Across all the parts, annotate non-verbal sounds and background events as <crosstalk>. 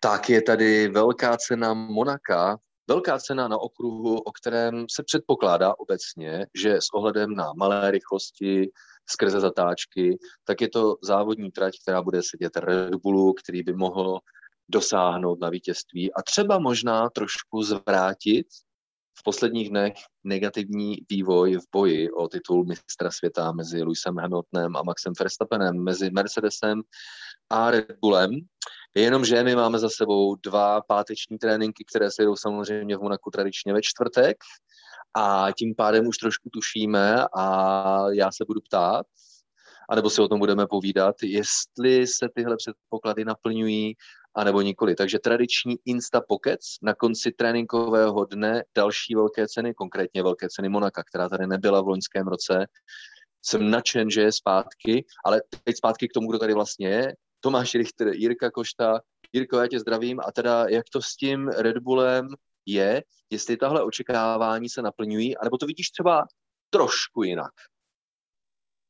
tak je tady velká cena Monaka, velká cena na okruhu, o kterém se předpokládá obecně, že s ohledem na malé rychlosti, skrze zatáčky, tak je to závodní trať, která bude sedět Red Bullu, který by mohl dosáhnout na vítězství a třeba možná trošku zvrátit v posledních dnech negativní vývoj v boji o titul mistra světa mezi Lewisem Hamiltonem a Maxem Verstappenem, mezi Mercedesem a Red Bullem. Jenom, že my máme za sebou dva páteční tréninky, které se jdou samozřejmě v Monaku tradičně ve čtvrtek a tím pádem už trošku tušíme a já se budu ptát, anebo si o tom budeme povídat, jestli se tyhle předpoklady naplňují, anebo nikoli. Takže tradiční Insta Pockets na konci tréninkového dne další velké ceny, konkrétně velké ceny Monaka, která tady nebyla v loňském roce. Jsem nadšen, že je zpátky, ale teď zpátky k tomu, kdo tady vlastně je. Tomáš Richter, Jirka Košta. Jirko, já tě zdravím. A teda, jak to s tím Red Bullem je, jestli tahle očekávání se naplňují, anebo to vidíš třeba trošku jinak.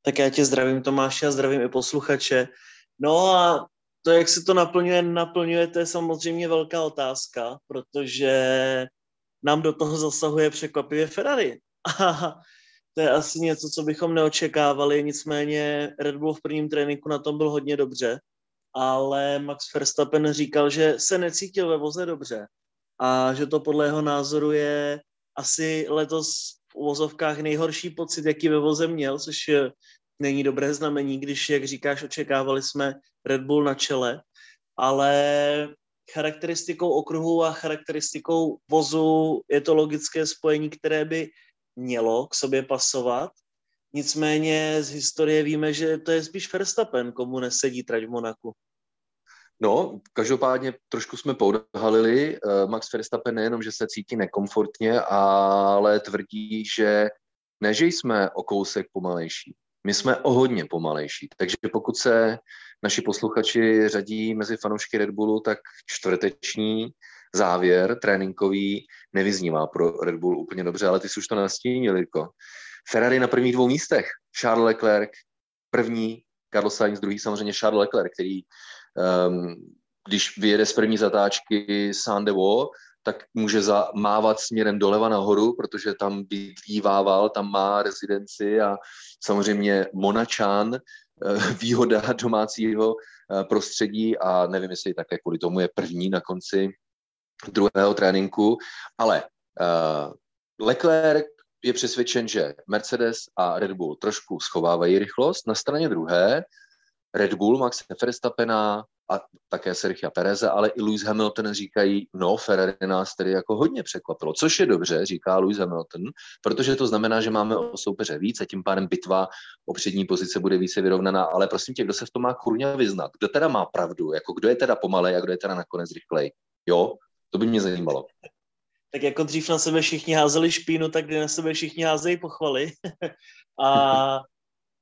Tak já tě zdravím Tomáši a zdravím i posluchače. No a to, jak se to naplňuje, naplňuje, to je samozřejmě velká otázka, protože nám do toho zasahuje překvapivě Ferrari. <laughs> A to je asi něco, co bychom neočekávali, nicméně Red Bull v prvním tréninku na tom byl hodně dobře, ale Max Verstappen říkal, že se necítil ve voze dobře a že to podle jeho názoru je asi letos v uvozovkách nejhorší pocit, jaký ve voze měl, což není dobré znamení, když, jak říkáš, očekávali jsme Red Bull na čele, ale charakteristikou okruhu a charakteristikou vozu je to logické spojení, které by mělo k sobě pasovat. Nicméně z historie víme, že to je spíš Verstappen, komu nesedí trať v Monaku. No, každopádně trošku jsme poodhalili. Eh, Max Verstappen nejenom, že se cítí nekomfortně, ale tvrdí, že ne, že jsme o kousek pomalejší. My jsme o hodně pomalejší. Takže pokud se naši posluchači řadí mezi fanoušky Red Bullu, tak čtvrteční závěr tréninkový nevyznívá pro Red Bull úplně dobře, ale ty jsi už to nastínil, Jirko. Ferrari na prvních dvou místech. Charles Leclerc první, Carlos Sainz druhý, samozřejmě Charles Leclerc, který um, když vyjede z první zatáčky Sandevo, tak může mávat směrem doleva nahoru, protože tam bývával, tam má rezidenci a samozřejmě Monačan, eh, <laughs> výhoda domácího eh, prostředí a nevím, jestli také kvůli tomu je první na konci druhého tréninku, ale uh, Leclerc je přesvědčen, že Mercedes a Red Bull trošku schovávají rychlost. Na straně druhé Red Bull Max Verstappena a také Sergio Pereze, ale i Lewis Hamilton říkají, no Ferrari nás tedy jako hodně překvapilo, což je dobře, říká Lewis Hamilton, protože to znamená, že máme o soupeře víc a tím pádem bitva o přední pozice bude více vyrovnaná, ale prosím tě, kdo se v tom má kurně vyznat? Kdo teda má pravdu? Jako kdo je teda pomalej a kdo je teda nakonec rychlej? Jo, to by mě zajímalo. Tak jako dřív na sebe všichni házeli špínu, tak kdy na sebe všichni házejí pochvaly. <laughs> a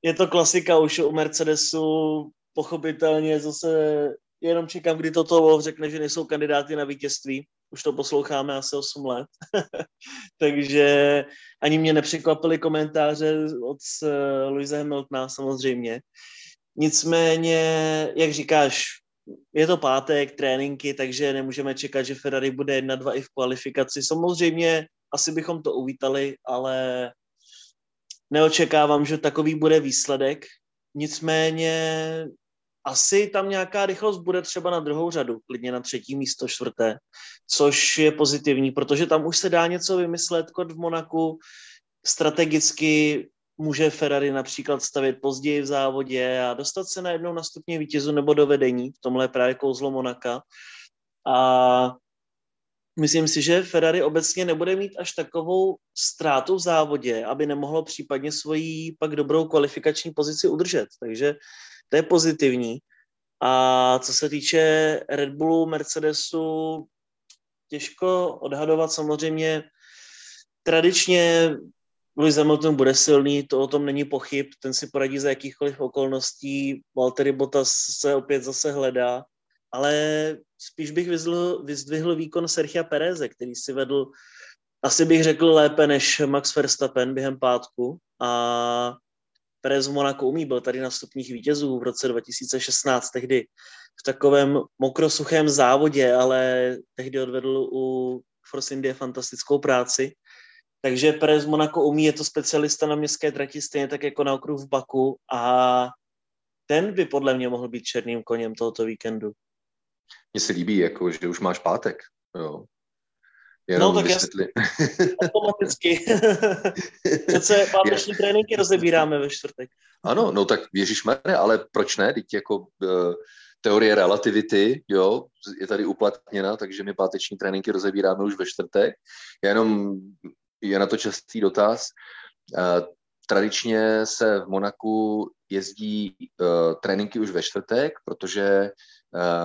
je to klasika už u Mercedesu, pochopitelně zase jenom čekám, kdy toto řekne, že nejsou kandidáty na vítězství. Už to posloucháme asi 8 let. <laughs> Takže ani mě nepřekvapily komentáře od uh, Louise Hamiltona samozřejmě. Nicméně, jak říkáš, je to pátek, tréninky, takže nemůžeme čekat, že Ferrari bude 1-2 i v kvalifikaci. Samozřejmě asi bychom to uvítali, ale neočekávám, že takový bude výsledek. Nicméně asi tam nějaká rychlost bude třeba na druhou řadu, klidně na třetí místo, čtvrté, což je pozitivní, protože tam už se dá něco vymyslet, kot v Monaku, strategicky může Ferrari například stavět později v závodě a dostat se najednou na stupně vítězu nebo do vedení, v tomhle je právě kouzlo Monaka. A myslím si, že Ferrari obecně nebude mít až takovou ztrátu v závodě, aby nemohlo případně svoji pak dobrou kvalifikační pozici udržet. Takže to je pozitivní. A co se týče Red Bullu, Mercedesu, těžko odhadovat samozřejmě. Tradičně Lewis Hamilton bude silný, to o tom není pochyb, ten si poradí za jakýchkoliv okolností, Valtteri Bottas se opět zase hledá, ale spíš bych vyzdvihl, vyzdvihl výkon Sergio Pereze, který si vedl, asi bych řekl lépe než Max Verstappen během pátku a Perez v Monaco umí, byl tady na stupních vítězů v roce 2016 tehdy v takovém mokrosuchém závodě, ale tehdy odvedl u Force India fantastickou práci. Takže Perez Monaco umí, je to specialista na městské trati, stejně tak jako na okruh v Baku a ten by podle mě mohl být černým koněm tohoto víkendu. Mně se líbí, jako, že už máš pátek. Jo. Jenom no tak vysvětli. automaticky. <laughs> Přece páteční tréninky rozebíráme ve čtvrtek. Ano, no tak ježišmarja, ale proč ne? Teď jako uh, teorie relativity, jo, je tady uplatněna, takže my páteční tréninky rozebíráme už ve čtvrtek. Já jenom je na to častý dotaz. Uh, tradičně se v Monaku jezdí uh, tréninky už ve čtvrtek, protože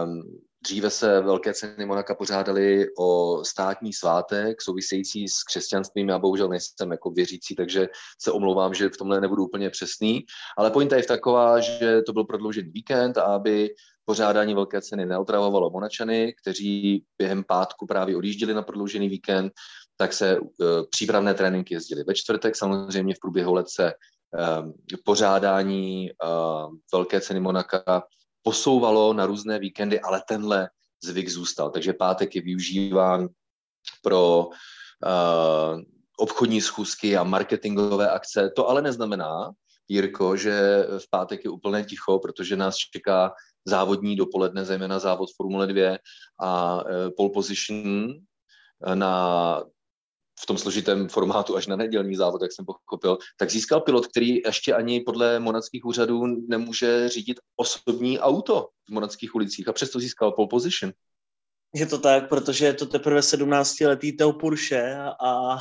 um, Dříve se velké ceny Monaka pořádaly o státní svátek související s křesťanstvím. Já bohužel nejsem jako věřící, takže se omlouvám, že v tomhle nebudu úplně přesný. Ale pointa je v taková, že to byl prodloužený víkend a aby pořádání velké ceny neotravovalo Monačany, kteří během pátku právě odjížděli na prodloužený víkend, tak se uh, přípravné tréninky jezdily ve čtvrtek. Samozřejmě v průběhu let se uh, pořádání uh, velké ceny Monaka posouvalo na různé víkendy, ale tenhle zvyk zůstal. Takže pátek je využíván pro uh, obchodní schůzky a marketingové akce. To ale neznamená, Jirko, že v pátek je úplné ticho, protože nás čeká závodní dopoledne, zejména závod Formule 2 a uh, pole position na v tom složitém formátu až na nedělní závod, jak jsem pochopil, tak získal pilot, který ještě ani podle monackých úřadů nemůže řídit osobní auto v monackých ulicích a přesto získal pole position. Je to tak, protože je to teprve 17-letý Teo Porsche a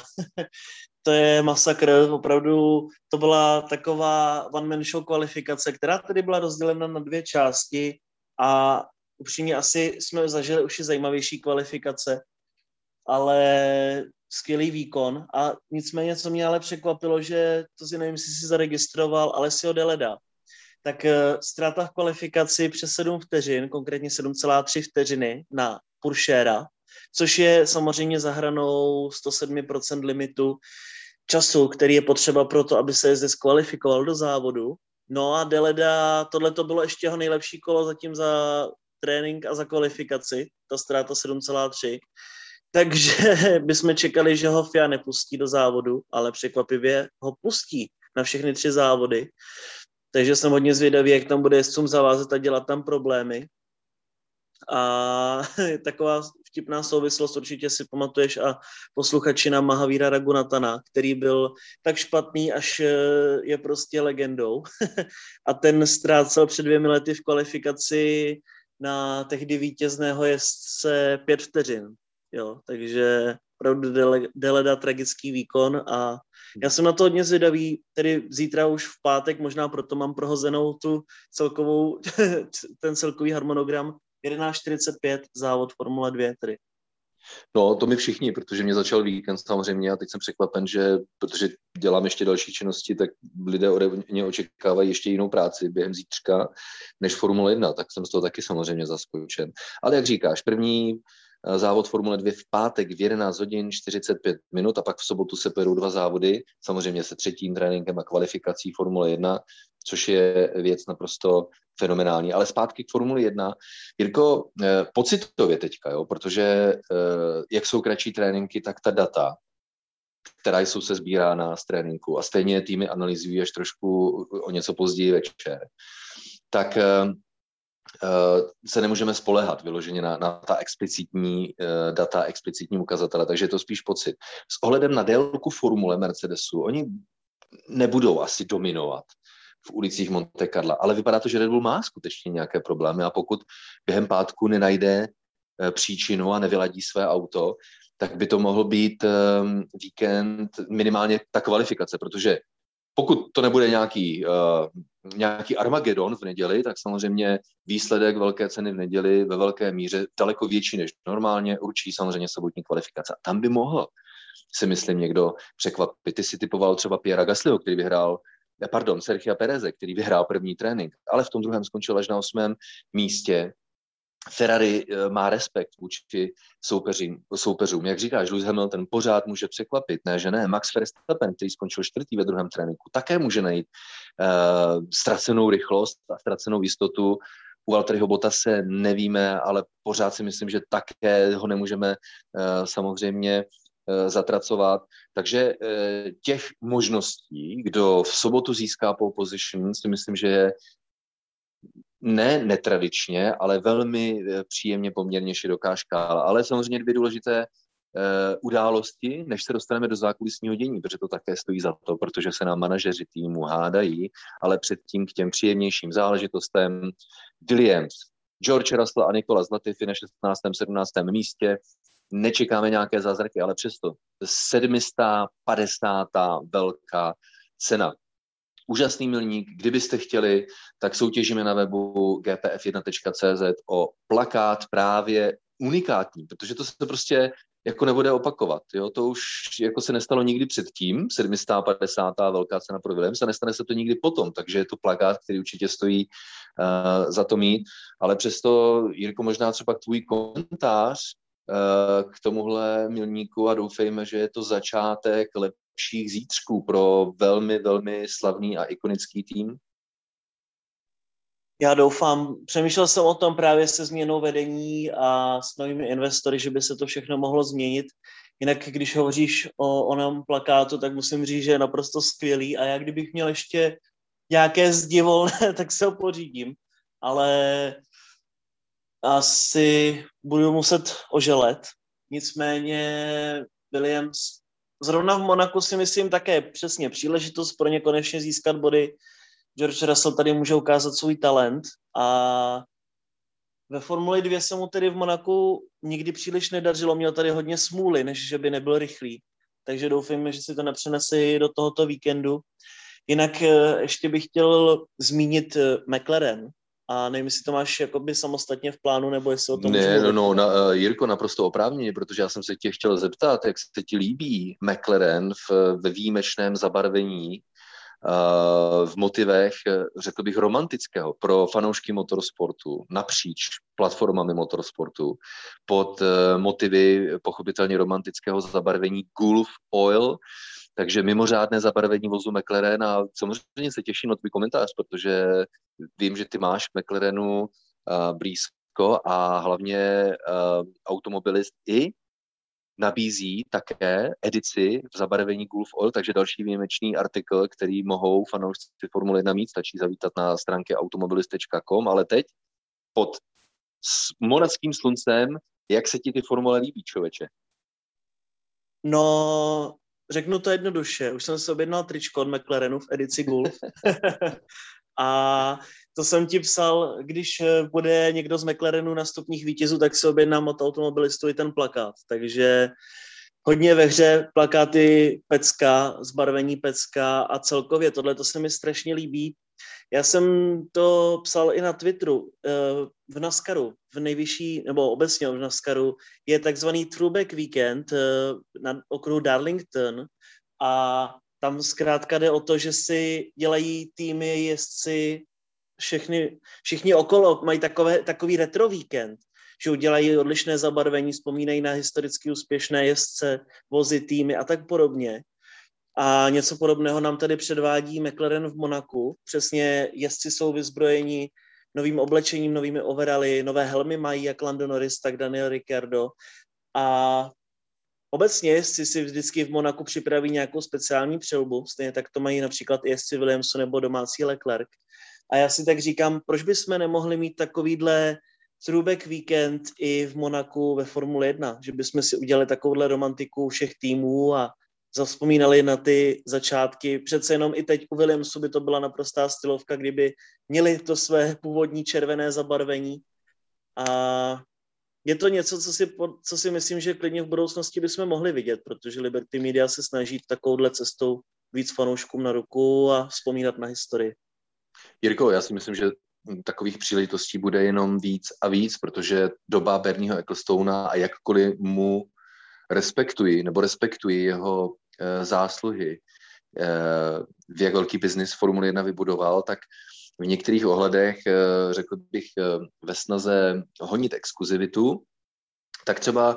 to je masakr, opravdu to byla taková one-man show kvalifikace, která tedy byla rozdělena na dvě části a upřímně asi jsme zažili už i zajímavější kvalifikace, ale skvělý výkon a nicméně, co mě ale překvapilo, že to si nevím, jestli si zaregistroval, Alessio Deleda, tak uh, ztráta v kvalifikaci přes 7 vteřin, konkrétně 7,3 vteřiny na Puršera, což je samozřejmě za hranou 107% limitu času, který je potřeba pro to, aby se jezdec kvalifikoval do závodu. No a Deleda, tohle to bylo ještě jeho nejlepší kolo zatím za trénink a za kvalifikaci, ta ztráta 7,3. Takže <laughs> bychom čekali, že ho FIA nepustí do závodu, ale překvapivě ho pustí na všechny tři závody. Takže jsem hodně zvědavý, jak tam bude jezdcům zavázet a dělat tam problémy. A <laughs> taková vtipná souvislost, určitě si pamatuješ a posluchači na Mahavíra Ragunatana, který byl tak špatný, až eh, je prostě legendou. <laughs> a ten ztrácel před dvěmi lety v kvalifikaci na tehdy vítězného jezdce pět vteřin. Jo, takže opravdu dele, Deleda tragický výkon a já jsem na to hodně zvědavý, tedy zítra už v pátek, možná proto mám prohozenou tu celkovou, <laughs> ten celkový harmonogram 11.45 závod Formule 2 tedy. No, to my všichni, protože mě začal víkend samozřejmě a teď jsem překvapen, že protože dělám ještě další činnosti, tak lidé ode mě očekávají ještě jinou práci během zítřka než Formule 1, tak jsem z toho taky samozřejmě zaskočen. Ale jak říkáš, první Eh, závod Formule 2 v pátek v 11 hodin 45 minut a pak v sobotu se pojedou dva závody, samozřejmě se třetím tréninkem a kvalifikací Formule 1, což je věc naprosto fenomenální. Ale zpátky k Formule 1. Jirko, eh, pocitově teďka, jo, protože eh, jak jsou kratší tréninky, tak ta data, která jsou se sbírána z tréninku a stejně týmy analyzují až trošku o něco později večer, tak Eh, se nemůžeme spolehat vyloženě na, na ta explicitní data, explicitní ukazatele, takže je to spíš pocit. S ohledem na délku formule Mercedesu, oni nebudou asi dominovat v ulicích Monte Carlo, ale vypadá to, že Red Bull má skutečně nějaké problémy a pokud během pátku nenajde uh, příčinu a nevyladí své auto, tak by to mohl být um, víkend minimálně ta kvalifikace, protože pokud to nebude nějaký, uh, nějaký Armagedon v neděli, tak samozřejmě výsledek velké ceny v neděli ve velké míře daleko větší než normálně určí samozřejmě sobotní kvalifikace. A tam by mohl, si myslím, někdo překvapit. Ty si typoval třeba Piera Gaslyho, který vyhrál eh, pardon, Sergio Pereze, který vyhrál první trénink, ale v tom druhém skončil až na osmém místě Ferrari eh, má respekt vůči soupeřím, soupeřům. Jak říkáš, Lewis Hamilton pořád může překvapit, ne, že ne. Max Verstappen, který skončil čtvrtý ve druhém tréninku, také může najít uh, ztracenou rychlost a ztracenou jistotu U Valtteriho se nevíme, ale pořád si myslím, že také ho nemůžeme samozřejmě zatracovat. Takže těch možností, kdo v sobotu získá pole position, si myslím, že je ne netradičně, ale velmi příjemně poměrně široká škála. Ale samozřejmě dvě důležité Eh, události, než se dostaneme do zákulisního dění, protože to také stojí za to, protože se nám manažeři týmu hádají, ale předtím k těm příjemnějším záležitostem Williams, George Russell a Nikola Latifi na 16. 17. místě. Nečekáme nějaké zázraky, ale přesto 750. velká cena. Úžasný milník, kdybyste chtěli, tak soutěžíme na webu gpf1.cz o plakát právě unikátní, protože to se prostě jako nebude opakovat. Jo? To už jako se nestalo nikdy předtím, 750. velká cena pro Williams a nestane se to nikdy potom, takže je to plakát, který určitě stojí uh, za to mít, ale přesto, Jirko, možná třeba tvůj komentář k tomuhle milníku a doufejme, že je to začátek lepších zítřků pro velmi, velmi slavný a ikonický tým. Já doufám, přemýšlel jsem o tom právě se změnou vedení a s novými investory, že by se to všechno mohlo změnit. Jinak, když hovoříš o onom plakátu, tak musím říct, že je naprosto skvělý a já kdybych měl ještě nějaké zdivolné, <laughs> tak se ho pořídím. Ale asi budu muset oželet. Nicméně Williams zrovna v Monaku si myslím také přesně příležitost pro ně konečně získat body, George Russell tady může ukázat svůj talent a ve Formuli 2 se mu tedy v Monaku nikdy příliš nedařilo, měl tady hodně smůly, než že by nebyl rychlý. Takže doufejme, že si to nepřenese do tohoto víkendu. Jinak eh, ještě bych chtěl zmínit eh, McLaren, a nevím, jestli to máš jakoby samostatně v plánu, nebo jestli o tom Ne, no, no, na, uh, Jirko, naprosto oprávněně, protože já jsem se tě chtěl zeptat, jak se ti líbí McLaren v, ve výjimečném zabarvení Eh, v motivech, eh, řekl bych, romantického pro fanoušky motorsportu napříč platformami motorsportu pod eh, motivy pochopitelně romantického zabarvení Gulf Oil, takže mimořádné zabarvení vozu McLaren a samozřejmě se těším na tvůj komentář, protože vím, že ty máš k McLarenu blízko a hlavně automobilist i nabízí také edici v zabarvení Gulf Oil, takže další výjimečný artikl, který mohou fanoušci Formule 1 mít, stačí zavítat na stránky automobilist.com, ale teď pod moravským sluncem, jak se ti ty formule líbí, člověče? No, řeknu to jednoduše. Už jsem se objednal tričko od McLarenu v edici Gulf. <laughs> a to jsem ti psal, když eh, bude někdo z McLarenu na stupních vítězů, tak si objednám od automobilistu i ten plakát. Takže hodně ve hře plakáty pecka, zbarvení pecka a celkově tohle to se mi strašně líbí. Já jsem to psal i na Twitteru. Eh, v NASCARu, v nejvyšší, nebo obecně v NASCARu, je takzvaný Throwback Weekend eh, na okruhu Darlington a tam zkrátka jde o to, že si dělají týmy jezdci všechny, všichni okolo mají takové, takový retro víkend, že udělají odlišné zabarvení, vzpomínají na historicky úspěšné jezdce, vozy, týmy a tak podobně. A něco podobného nám tady předvádí McLaren v Monaku. Přesně jezdci jsou vyzbrojeni novým oblečením, novými overally, nové helmy mají jak Lando Norris, tak Daniel Ricciardo. A obecně jezdci si vždycky v Monaku připraví nějakou speciální přelbu, stejně tak to mají například jezdci Williamsu nebo domácí Leclerc. A já si tak říkám, proč bychom nemohli mít takovýhle throwback weekend i v Monaku ve Formule 1, že bychom si udělali takovouhle romantiku všech týmů a zavzpomínali na ty začátky. Přece jenom i teď u Williamsu by to byla naprostá stylovka, kdyby měli to své původní červené zabarvení. A je to něco, co si, co si myslím, že klidně v budoucnosti bychom mohli vidět, protože Liberty Media se snaží takovouhle cestou víc fanouškům na ruku a vzpomínat na historii. Jirko, já si myslím, že takových příležitostí bude jenom víc a víc, protože doba Bernieho Ecclestona a jakkoliv mu respektuji, nebo respektuji jeho e, zásluhy, e, v jak velký biznis Formule 1 vybudoval, tak v některých ohledech, e, řekl bych, ve snaze honit exkluzivitu, tak třeba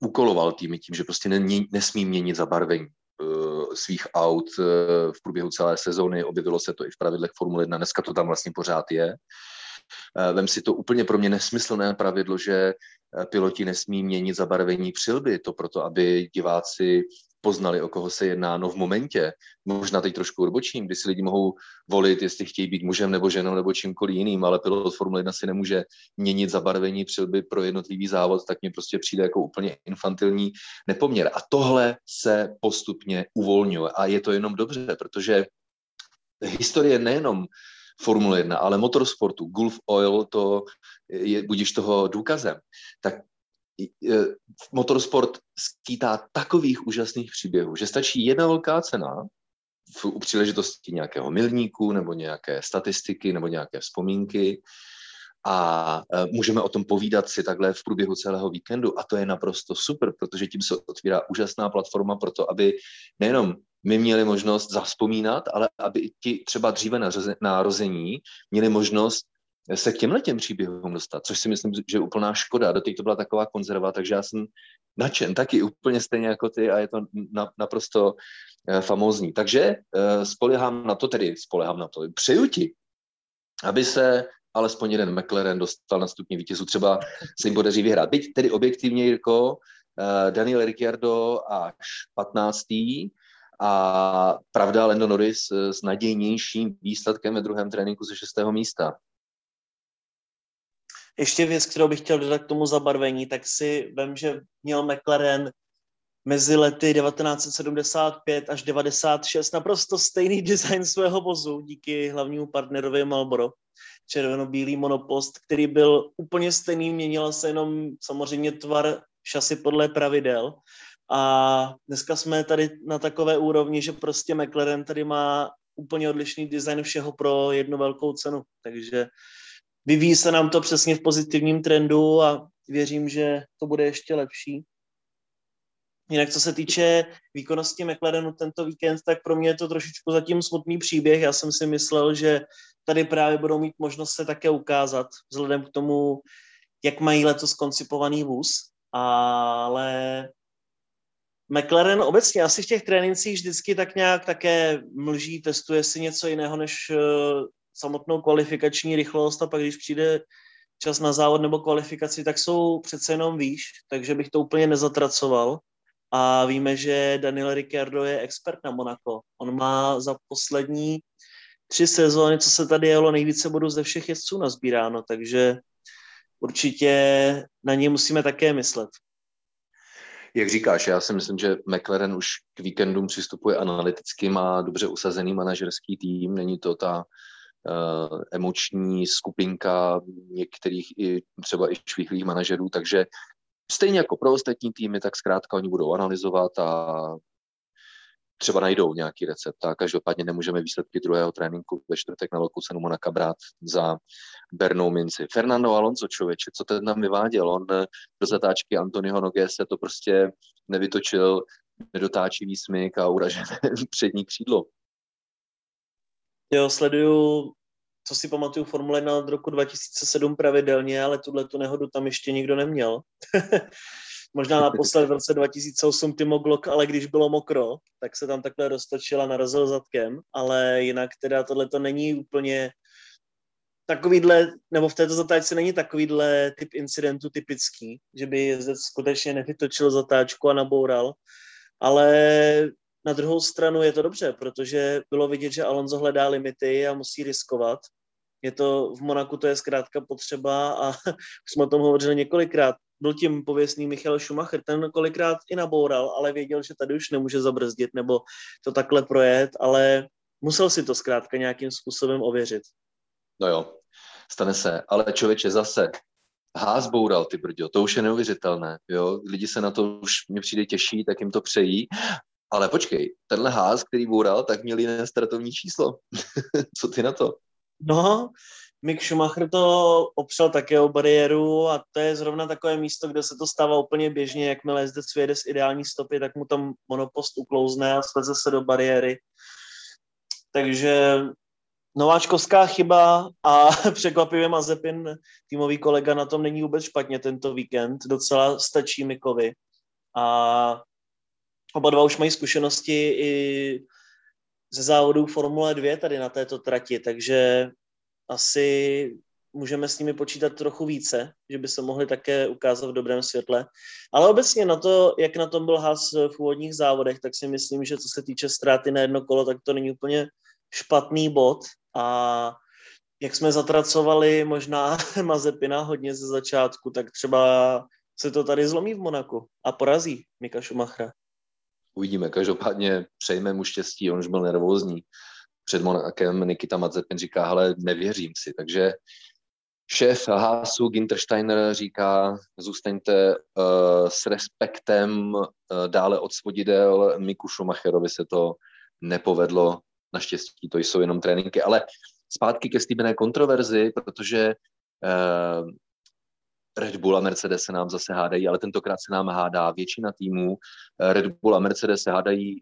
úkoloval týmy tím, že prostě nesmí měnit zabarvení. Eh, svých aut eh, v průběhu celé sezóny. Objevilo se to i v pravidlech Formule 1. Dneska to tam vlastně pořád je. Vem si to úplně pro mě nesmyslné pravidlo, že piloti nesmí měnit zabarvení přilby, to proto, aby diváci poznali, o koho se jedná, no v momentě, možná teď trošku odbočím, kdy si lidi mohou volit, jestli chtějí být mužem nebo ženou nebo čímkoliv jiným, ale pilot Formule 1 si nemůže měnit zabarvení přilby pro jednotlivý závod, tak mi prostě přijde jako úplně infantilní nepoměr. A tohle se postupně uvolňuje. A je to jenom dobře, protože historie nejenom Formule 1, ale motorsportu, Gulf Oil, to je budíš toho důkazem. Tak motorsport skýtá takových úžasných příběhů, že stačí jedna velká cena v, u příležitosti nějakého milníku nebo nějaké statistiky nebo nějaké vzpomínky a e, můžeme o tom povídat si takhle v průběhu celého víkendu a to je naprosto super, protože tím se otvírá úžasná platforma pro to, aby nejenom my měli možnost zaspomínat, ale aby i ti třeba dříve narození měli možnost se k těmhle těm příběhům dostat, což si myslím, že je úplná škoda. Do teď to byla taková konzerva, takže já jsem nadšen taky úplně stejně jako ty a je to na, naprosto uh, famózní. Takže uh, spolehám na to, tedy spolehám na to, přeju ti, aby se alespoň jeden McLaren dostal na stupně vítězů, třeba se jim podaří vyhrát. Byť tedy objektivně, Jirko, uh, Daniel Ricciardo až 15. A pravda, Lando Norris s nadějnějším výsledkem ve druhém tréninku ze šestého místa. Ještě věc, kterou bych chtěl dodat k tomu zabarvení, tak si vím, že měl McLaren mezi lety 1975 až 96 naprosto stejný <laughs> design svého vozu díky hlavnímu partnerovi Marlboro, červeno-bílý monopost, který byl úplně stejný, měnila se jenom samozřejmě tvar šasy podle pravidel. A dneska jsme tady na takové úrovni, že prostě McLaren tady má úplně odlišný design všeho pro jednu velkou cenu. Takže vyvíjí se nám to přesně v pozitivním trendu a věřím, že to bude ještě lepší. Jinak co se týče výkonnosti McLarenu tento víkend, tak pro mě je to trošičku zatím smutný příběh. Já jsem si myslel, že tady právě budou mít možnost se také ukázat, vzhledem k tomu, jak mají letos koncipovaný vůz, ale McLaren obecně asi v těch trénincích vždycky tak nějak také mlží, testuje si něco jiného, než eh, samotnou kvalifikační rychlost a pak když přijde čas na závod nebo kvalifikaci, tak jsou přece jenom výš, takže bych to úplně nezatracoval. A víme, že Daniel Ricciardo je expert na Monaco. On má za poslední tři sezóny, co se tady jelo, nejvíce bodů ze všech jezdců nazbíráno, takže určitě na ně musíme také myslet. Jak říkáš, já si myslím, že McLaren už k víkendům přistupuje analyticky, má dobře usazený manažerský tým, není to ta uh, emoční skupinka některých i třeba i švihlých manažerů, takže stejně jako pro ostatní týmy, tak zkrátka oni budou analyzovat a třeba najdou nějaký recept. A každopádně nemůžeme výsledky druhého tréninku ve čtvrtek na velkou cenu Monaka brát za bernou minci. Fernando Alonso, člověče, co ten nám vyváděl? On do zatáčky Antonyho Nogue se to prostě nevytočil, nedotáčivý smyk a uražené <laughs> přední křídlo. Jo, sleduju, co si pamatuju, Formule 1 od roku 2007 pravidelně, ale tuhle tu nehodu tam ještě nikdo neměl. <laughs> Možná naposled v roce 2008 Timo Glock, ale když bylo mokro, tak se tam takhle roztočil a narazil zadkem, ale jinak teda tohle to není úplně takovýhle, nebo v této zatáčce není takovýhle typ incidentu typický, že by jezdec skutečně nevytočil zatáčku a naboural, ale na druhou stranu je to dobře, protože bylo vidět, že Alonso hledá limity a musí riskovat. Je to, v Monaku to je zkrátka potřeba a <laughs> už jsme o tom hovořili několikrát. Byl tím pověstný Michal Schumacher, ten kolikrát i naboural, ale věděl, že tady už nemůže zabrzdit nebo to takhle projet, ale musel si to zkrátka nějakým způsobem ověřit. No jo, stane se. Ale člověče zase, Ház boural, ty brďo, to už je neuvěřitelné, jo. Lidi se na to už mě přijde těší, tak jim to přejí ale počkej, tenhle ház, který boural, tak měl jiné startovní číslo. <laughs> Co ty na to? No, Mick Schumacher to opřel také o bariéru a to je zrovna takové místo, kde se to stává úplně běžně, jakmile zde vyjede z ideální stopy, tak mu tam monopost uklouzne a sleze se do bariéry. Takže nováčkovská chyba a <laughs> překvapivě Mazepin, týmový kolega, na tom není vůbec špatně tento víkend, docela stačí Mikovi. A Oba dva už mají zkušenosti i ze závodů Formule 2 tady na této trati, takže asi můžeme s nimi počítat trochu více, že by se mohli také ukázat v dobrém světle. Ale obecně na to, jak na tom byl Haas v úvodních závodech, tak si myslím, že co se týče ztráty na jedno kolo, tak to není úplně špatný bod a jak jsme zatracovali možná <laughs> Mazepina hodně ze začátku, tak třeba se to tady zlomí v Monaku a porazí Mika Schumachera. Uvidíme, každopádně přejme mu štěstí, on už byl nervózní. Před Monakem Nikita Mazepin říká, ale nevěřím si, takže šéf Hásu Ginter Steiner říká, zůstaňte uh, s respektem uh, dále od svodidel. Miku Schumacherovi se to nepovedlo, naštěstí to jsou jenom tréninky, ale zpátky ke stýbené kontroverzi, protože uh, Red Bull a Mercedes se nám zase hádají, ale tentokrát se nám hádá většina týmů. Red Bull a Mercedes se hádají.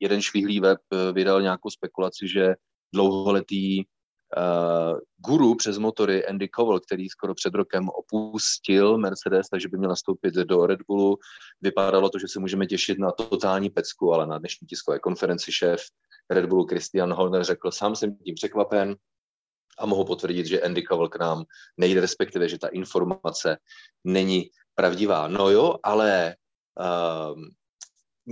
Jeden švihlý web vydal nějakou spekulaci, že dlouholetý uh, guru přes motory Andy Covell, který skoro před rokem opustil Mercedes, takže by měl nastoupit do Red Bullu. Vypadalo to, že se můžeme těšit na totální pecku, ale na dnešní tiskové konferenci šéf Red Bullu Christian Horner řekl, sám jsem tím překvapen a mohu potvrdit, že Andy Covell k nám nejde, respektive, že ta informace není pravdivá. No jo, ale uh,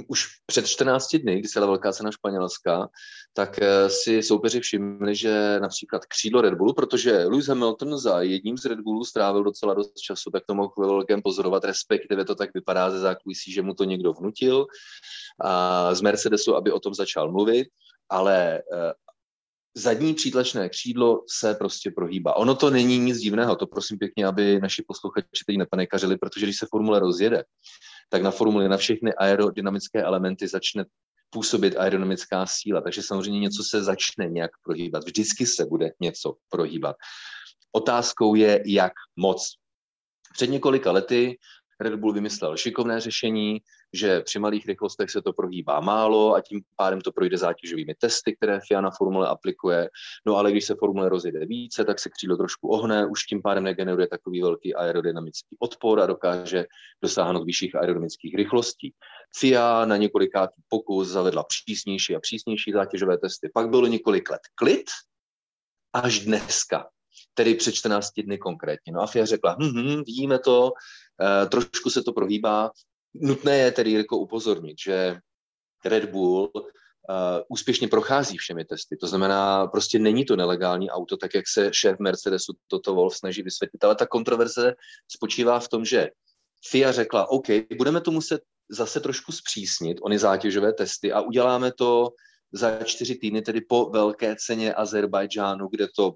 už před 14 dny, kdy se jela velká cena Španělska, tak eh, si soupeři všimli, že například křídlo Red Bullu, protože Lewis Hamilton za jedním z Red Bullů strávil docela dost času, tak to mohl ve velkém pozorovat, respektive to tak vypadá ze zákulisí, že mu to někdo vnutil a z Mercedesu, aby o tom začal mluvit, ale eh, zadní přítlačné křídlo se prostě prohýbá. Ono to není nic divného, to prosím pěkně, aby naši posluchači teď nepanikařili, protože když se formule rozjede, tak na formuli na všechny aerodynamické elementy začne působit aerodynamická síla. Takže samozřejmě něco se začne nějak prohýbat. Vždycky se bude něco prohýbat. Otázkou je, jak moc. Před několika lety Red Bull vymyslel šikovné řešení, že při malých rychlostech se to prohýbá málo a tím pádem to projde zátěžovými testy, které FIA na formule aplikuje. No ale když se formule rozjede více, tak se křídlo trošku ohne, už tím pádem negeneruje takový velký aerodynamický odpor a dokáže dosáhnout vyšších aerodynamických rychlostí. FIA na několikátý pokus zavedla přísnější a přísnější zátěžové testy. Pak bylo několik let klid, až dneska tedy před 14 dny konkrétně. No a FIA řekla, hm, hm, vidíme to, e, trošku se to prohýbá. Nutné je tedy jako upozornit, že Red Bull uh, úspěšně prochází všemi testy. To znamená, prostě není to nelegální auto, tak jak se šéf Mercedesu Toto Wolf snaží vysvětlit. Ale ta kontroverze spočívá v tom, že FIA řekla, OK, budeme to muset zase trošku zpřísnit, ony zátěžové testy a uděláme to za čtyři týdny, tedy po velké ceně Azerbajdžánu, kde to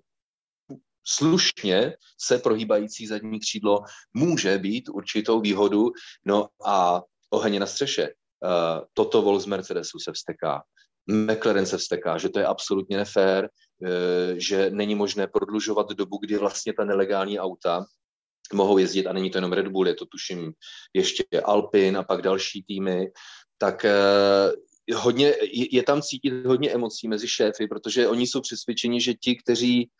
slušně se prohýbající zadní křídlo může být určitou výhodu. No a oheň na střeše. Uh, toto vol z Mercedesu se vsteká. McLaren se vsteká, že to je absolutně nefér, uh, že není možné prodlužovat dobu, kdy vlastně ta nelegální auta mohou jezdit, a není to jenom Red Bull, je to tuším ještě Alpin a pak další týmy, tak uh, hodně, je tam cítit hodně emocí mezi šéfy, protože oni jsou přesvědčeni, že ti, kteří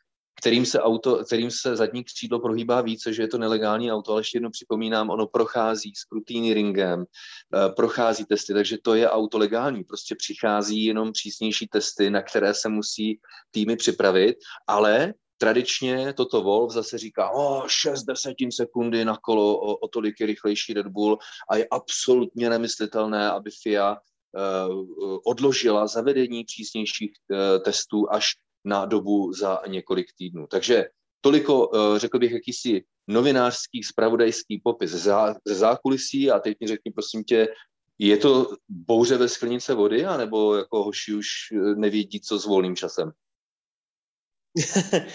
kterým se, auto, kterým se zadní křídlo prohýbá více, že je to nelegální auto, ale ještě jednou připomínám, ono prochází skrutýny ringem, eh, prochází testy, takže to je auto legální. Prostě přichází jenom přísnější testy, na které se musí týmy připravit, ale tradičně toto Wolf zase říká, o, 6 desetin sekundy na kolo, o, o tolik je rychlejší Red Bull a je absolutně nemyslitelné, aby FIA uh, odložila zavedení přísnějších uh, testů až na dobu za několik týdnů. Takže toliko, eh, řekl bych, jakýsi novinářský, spravodajský popis ze zákulisí a teď mi řekni, prosím tě, je to bouře ve sklenice vody, anebo jako hoši už eh, nevědí, co s volným časem? <laughs>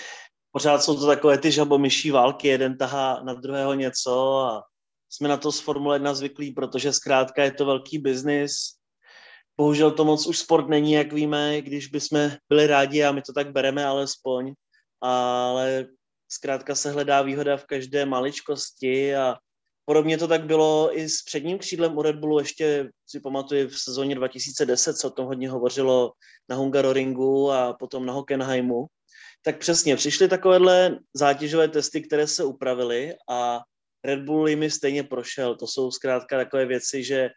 Pořád jsou to takové ty žabomyší války, jeden tahá na druhého něco a jsme na to z Formule 1 zvyklí, protože zkrátka je to velký biznis, Bohužel to moc už sport není, jak víme, když bychom byli rádi a my to tak bereme alespoň, ale zkrátka se hledá výhoda v každé maličkosti a podobně to tak bylo i s předním křídlem u Red Bullu, ještě si pamatuju v sezóně 2010 se o tom hodně hovořilo na Hungaroringu a potom na Hockenheimu. Tak přesně, přišly takovéhle zátěžové testy, které se upravily a Red Bull jimi stejně prošel. To jsou zkrátka takové věci, že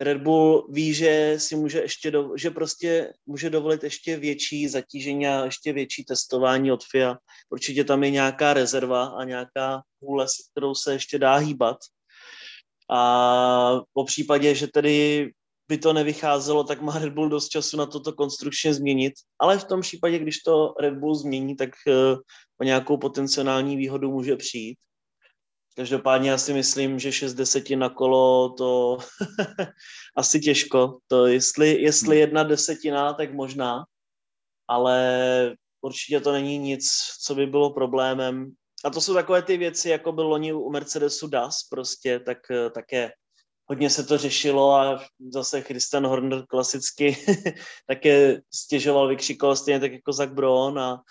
Red Bull ví, že si může ještě, do, že prostě může dovolit ještě větší zatížení a ještě větší testování od FIA. Určitě tam je nějaká rezerva a nějaká hůle, s kterou se ještě dá hýbat. A po případě, že tedy by to nevycházelo, tak má Red Bull dost času na toto konstrukčně změnit. Ale v tom případě, když to Red Bull změní, tak eh, o nějakou potenciální výhodu může přijít. Každopádně já si myslím, že 6 desetin na kolo to <laughs> asi těžko. To jestli, jestli hmm. jedna desetina, tak možná, ale určitě to není nic, co by bylo problémem. A to jsou takové ty věci, jako byl loni u Mercedesu DAS prostě, tak také hodně se to řešilo a zase Christian Horner klasicky <laughs> také stěžoval, vykřikoval stejně tak jako Zach Brown a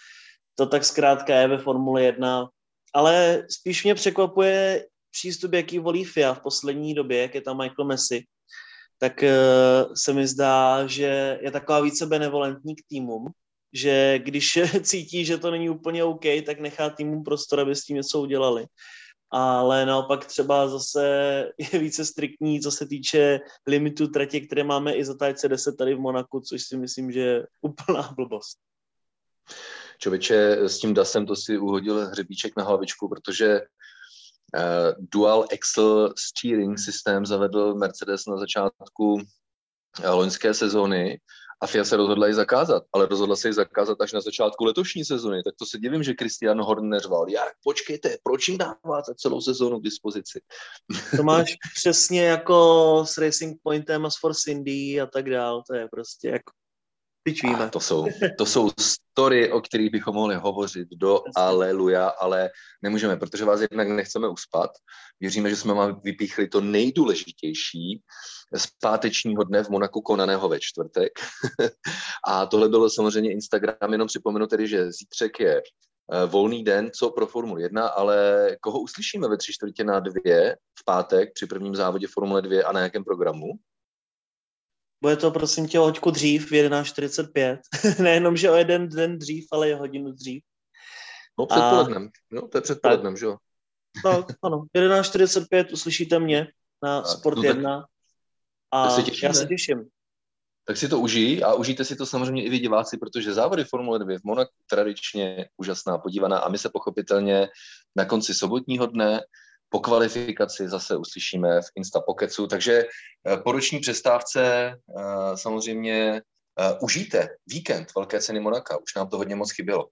to tak zkrátka je ve Formule 1 ale spíš mě překvapuje přístup, jaký volí FIA v poslední době, jak je tam Michael Messi, tak uh, se mi zdá, že je taková více benevolentní k týmům, že když <laughs> cítí, že to není úplně OK, tak nechá týmům prostor, aby s tím něco udělali. Ale naopak třeba zase <laughs> je více striktní, co se týče limitu tratě, které máme i za tajce 10 tady v Monaku, což si myslím, že je úplná blbost. Čověče, s tím DASem to si uhodil hřebíček na hlavičku, protože uh, Dual Axle Steering systém zavedl Mercedes na začátku uh, loňské sezóny a FIA se rozhodla ji zakázat, ale rozhodla se ji zakázat až na začátku letošní sezóny, tak to se divím, že Christian Horner řval, jak, počkejte, proč jim dáváte celou sezónu k dispozici? <laughs> To máš přesně jako s Racing Pointem a s Force Indy a tak dál, to je prostě jako a to jsou, to jsou story, o kterých bychom mohli hovořit do aleluja, ale nemůžeme, protože vás jednak nechceme uspat. Věříme, že jsme vám vypíchli to nejdůležitější z pátečního dne v Monaku konaného ve čtvrtek. <laughs> a tohle bylo samozřejmě Instagram, jenom připomenu tedy, že zítřek je eh, volný den, co pro Formule 1, ale koho uslyšíme ve tři čtvrtě na dvě v pátek při prvním závodě Formule 2 a na jakém programu? Bude to prosím tě hoďku dřív v 11.45. <laughs> Nejenom, že o jeden den dřív, ale je hodinu dřív. No předpolednem, a... no to je předpolednem, tak. že jo? Tak, ano, 11.45 uslyšíte mě na tak, Sport no, 1 a se já se těším. Tak si to užij a užijte si to samozřejmě i vy diváci, protože závody Formule 2 v Monaku tradičně úžasná podívaná a my se pochopitelně na konci sobotního dne po kvalifikaci zase uslyšíme v Insta Pokecu, takže eh, po roční přestávce eh, samozřejmě eh, užijte víkend Velké ceny Monaka, už nám to hodně moc chybělo.